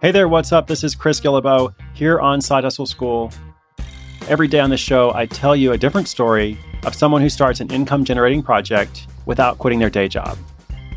Hey there, what's up? This is Chris Guillebeau here on Side Hustle School. Every day on the show, I tell you a different story of someone who starts an income generating project without quitting their day job.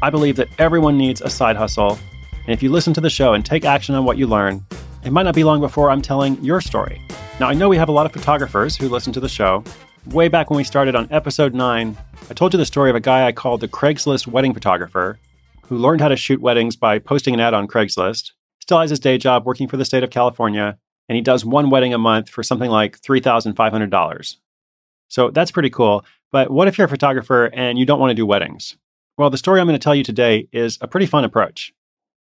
I believe that everyone needs a side hustle, and if you listen to the show and take action on what you learn, it might not be long before I'm telling your story. Now, I know we have a lot of photographers who listen to the show. Way back when we started on episode 9, I told you the story of a guy I called the Craigslist wedding photographer who learned how to shoot weddings by posting an ad on Craigslist still has his day job working for the state of California, and he does one wedding a month for something like $3,500. So that's pretty cool. But what if you're a photographer and you don't want to do weddings? Well, the story I'm going to tell you today is a pretty fun approach.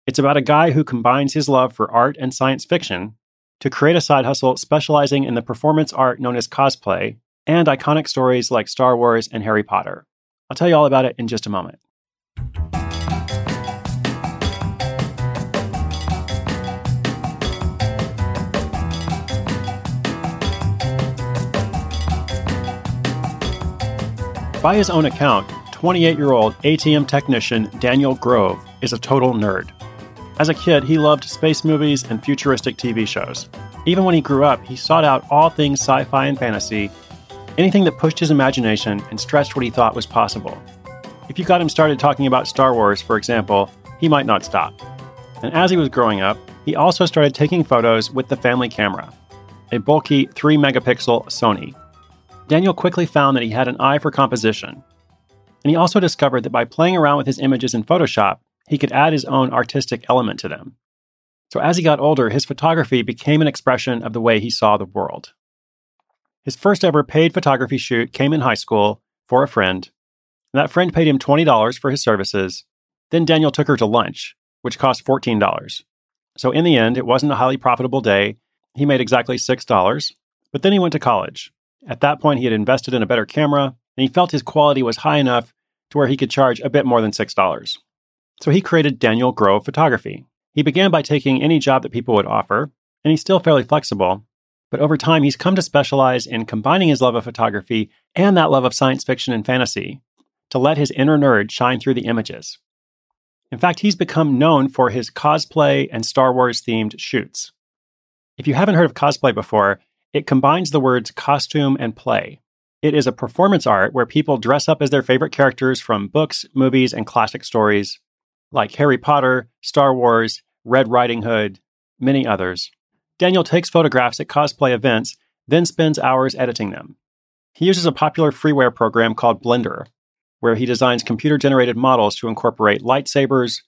It's about a guy who combines his love for art and science fiction to create a side hustle specializing in the performance art known as cosplay and iconic stories like Star Wars and Harry Potter. I'll tell you all about it in just a moment. By his own account, 28 year old ATM technician Daniel Grove is a total nerd. As a kid, he loved space movies and futuristic TV shows. Even when he grew up, he sought out all things sci fi and fantasy, anything that pushed his imagination and stretched what he thought was possible. If you got him started talking about Star Wars, for example, he might not stop. And as he was growing up, he also started taking photos with the family camera, a bulky 3 megapixel Sony. Daniel quickly found that he had an eye for composition. And he also discovered that by playing around with his images in Photoshop, he could add his own artistic element to them. So as he got older, his photography became an expression of the way he saw the world. His first ever paid photography shoot came in high school for a friend, and that friend paid him $20 for his services. Then Daniel took her to lunch, which cost $14. So in the end, it wasn't a highly profitable day. He made exactly $6, but then he went to college. At that point, he had invested in a better camera, and he felt his quality was high enough to where he could charge a bit more than $6. So he created Daniel Grove Photography. He began by taking any job that people would offer, and he's still fairly flexible. But over time, he's come to specialize in combining his love of photography and that love of science fiction and fantasy to let his inner nerd shine through the images. In fact, he's become known for his cosplay and Star Wars themed shoots. If you haven't heard of cosplay before, it combines the words costume and play. It is a performance art where people dress up as their favorite characters from books, movies, and classic stories like Harry Potter, Star Wars, Red Riding Hood, many others. Daniel takes photographs at cosplay events, then spends hours editing them. He uses a popular freeware program called Blender, where he designs computer generated models to incorporate lightsabers,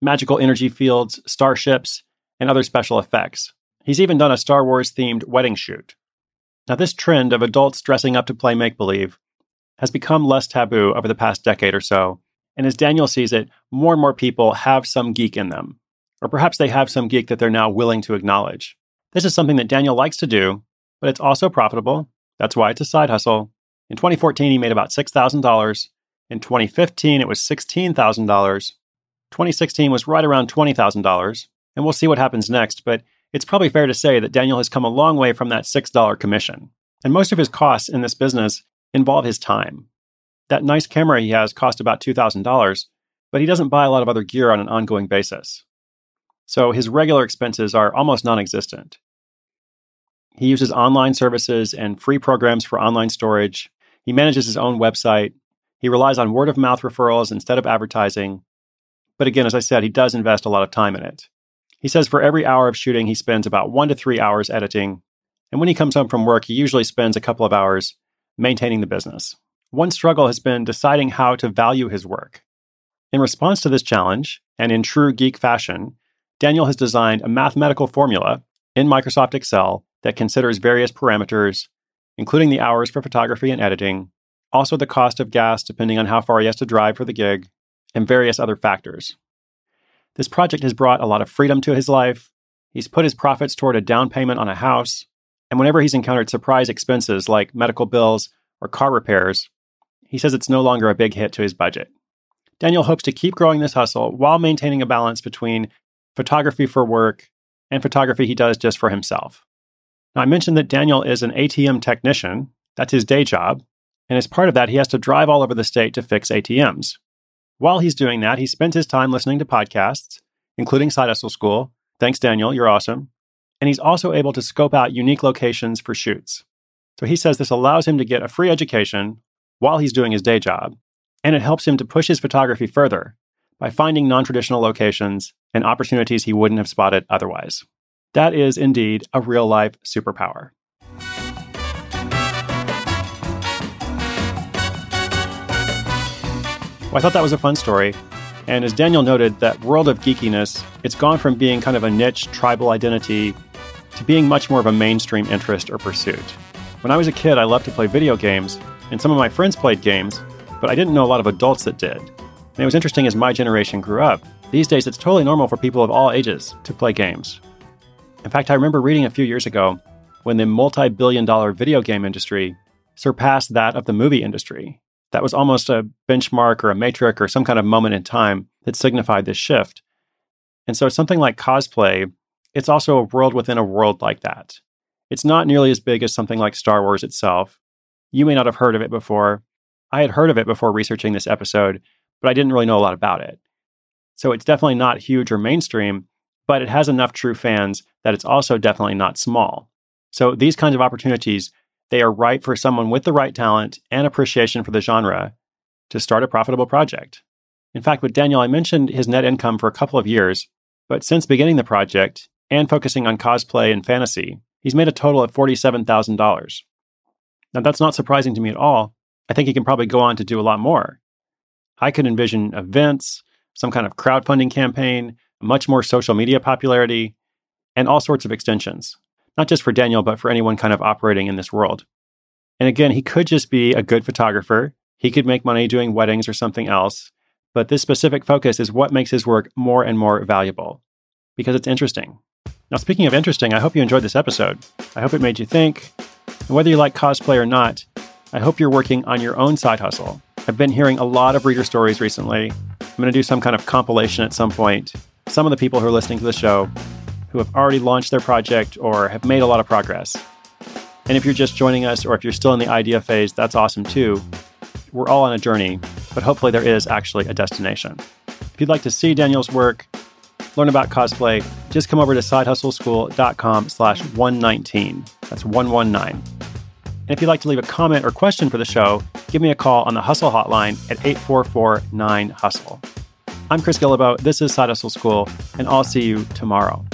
magical energy fields, starships, and other special effects. He's even done a Star Wars themed wedding shoot. Now, this trend of adults dressing up to play make believe has become less taboo over the past decade or so. And as Daniel sees it, more and more people have some geek in them. Or perhaps they have some geek that they're now willing to acknowledge. This is something that Daniel likes to do, but it's also profitable. That's why it's a side hustle. In 2014, he made about $6,000. In 2015, it was $16,000. 2016 was right around $20,000. And we'll see what happens next. But it's probably fair to say that Daniel has come a long way from that $6 commission. And most of his costs in this business involve his time. That nice camera he has cost about $2,000, but he doesn't buy a lot of other gear on an ongoing basis. So his regular expenses are almost non existent. He uses online services and free programs for online storage. He manages his own website. He relies on word of mouth referrals instead of advertising. But again, as I said, he does invest a lot of time in it. He says for every hour of shooting, he spends about one to three hours editing. And when he comes home from work, he usually spends a couple of hours maintaining the business. One struggle has been deciding how to value his work. In response to this challenge, and in true geek fashion, Daniel has designed a mathematical formula in Microsoft Excel that considers various parameters, including the hours for photography and editing, also the cost of gas, depending on how far he has to drive for the gig, and various other factors. This project has brought a lot of freedom to his life. He's put his profits toward a down payment on a house. And whenever he's encountered surprise expenses like medical bills or car repairs, he says it's no longer a big hit to his budget. Daniel hopes to keep growing this hustle while maintaining a balance between photography for work and photography he does just for himself. Now, I mentioned that Daniel is an ATM technician. That's his day job. And as part of that, he has to drive all over the state to fix ATMs. While he's doing that, he spends his time listening to podcasts, including Side Hustle School. Thanks, Daniel. You're awesome. And he's also able to scope out unique locations for shoots. So he says this allows him to get a free education while he's doing his day job, and it helps him to push his photography further by finding non traditional locations and opportunities he wouldn't have spotted otherwise. That is indeed a real life superpower. Well, I thought that was a fun story. And as Daniel noted, that world of geekiness, it's gone from being kind of a niche tribal identity to being much more of a mainstream interest or pursuit. When I was a kid, I loved to play video games, and some of my friends played games, but I didn't know a lot of adults that did. And it was interesting as my generation grew up. These days, it's totally normal for people of all ages to play games. In fact, I remember reading a few years ago when the multi billion dollar video game industry surpassed that of the movie industry. That was almost a benchmark or a metric or some kind of moment in time that signified this shift. And so, something like cosplay, it's also a world within a world like that. It's not nearly as big as something like Star Wars itself. You may not have heard of it before. I had heard of it before researching this episode, but I didn't really know a lot about it. So, it's definitely not huge or mainstream, but it has enough true fans that it's also definitely not small. So, these kinds of opportunities they are right for someone with the right talent and appreciation for the genre to start a profitable project. In fact, with Daniel, I mentioned his net income for a couple of years, but since beginning the project and focusing on cosplay and fantasy, he's made a total of $47,000. Now, that's not surprising to me at all. I think he can probably go on to do a lot more. I could envision events, some kind of crowdfunding campaign, much more social media popularity, and all sorts of extensions not just for Daniel, but for anyone kind of operating in this world. And again, he could just be a good photographer. He could make money doing weddings or something else. But this specific focus is what makes his work more and more valuable because it's interesting. Now, speaking of interesting, I hope you enjoyed this episode. I hope it made you think. And whether you like cosplay or not, I hope you're working on your own side hustle. I've been hearing a lot of reader stories recently. I'm going to do some kind of compilation at some point. Some of the people who are listening to the show who have already launched their project or have made a lot of progress. And if you're just joining us or if you're still in the idea phase, that's awesome too. We're all on a journey, but hopefully there is actually a destination. If you'd like to see Daniel's work, learn about cosplay, just come over to sidehustleschool.com slash 119. That's 119. And if you'd like to leave a comment or question for the show, give me a call on the Hustle Hotline at 844 9 Hustle. I'm Chris Guillebeau. This is Side Hustle School, and I'll see you tomorrow.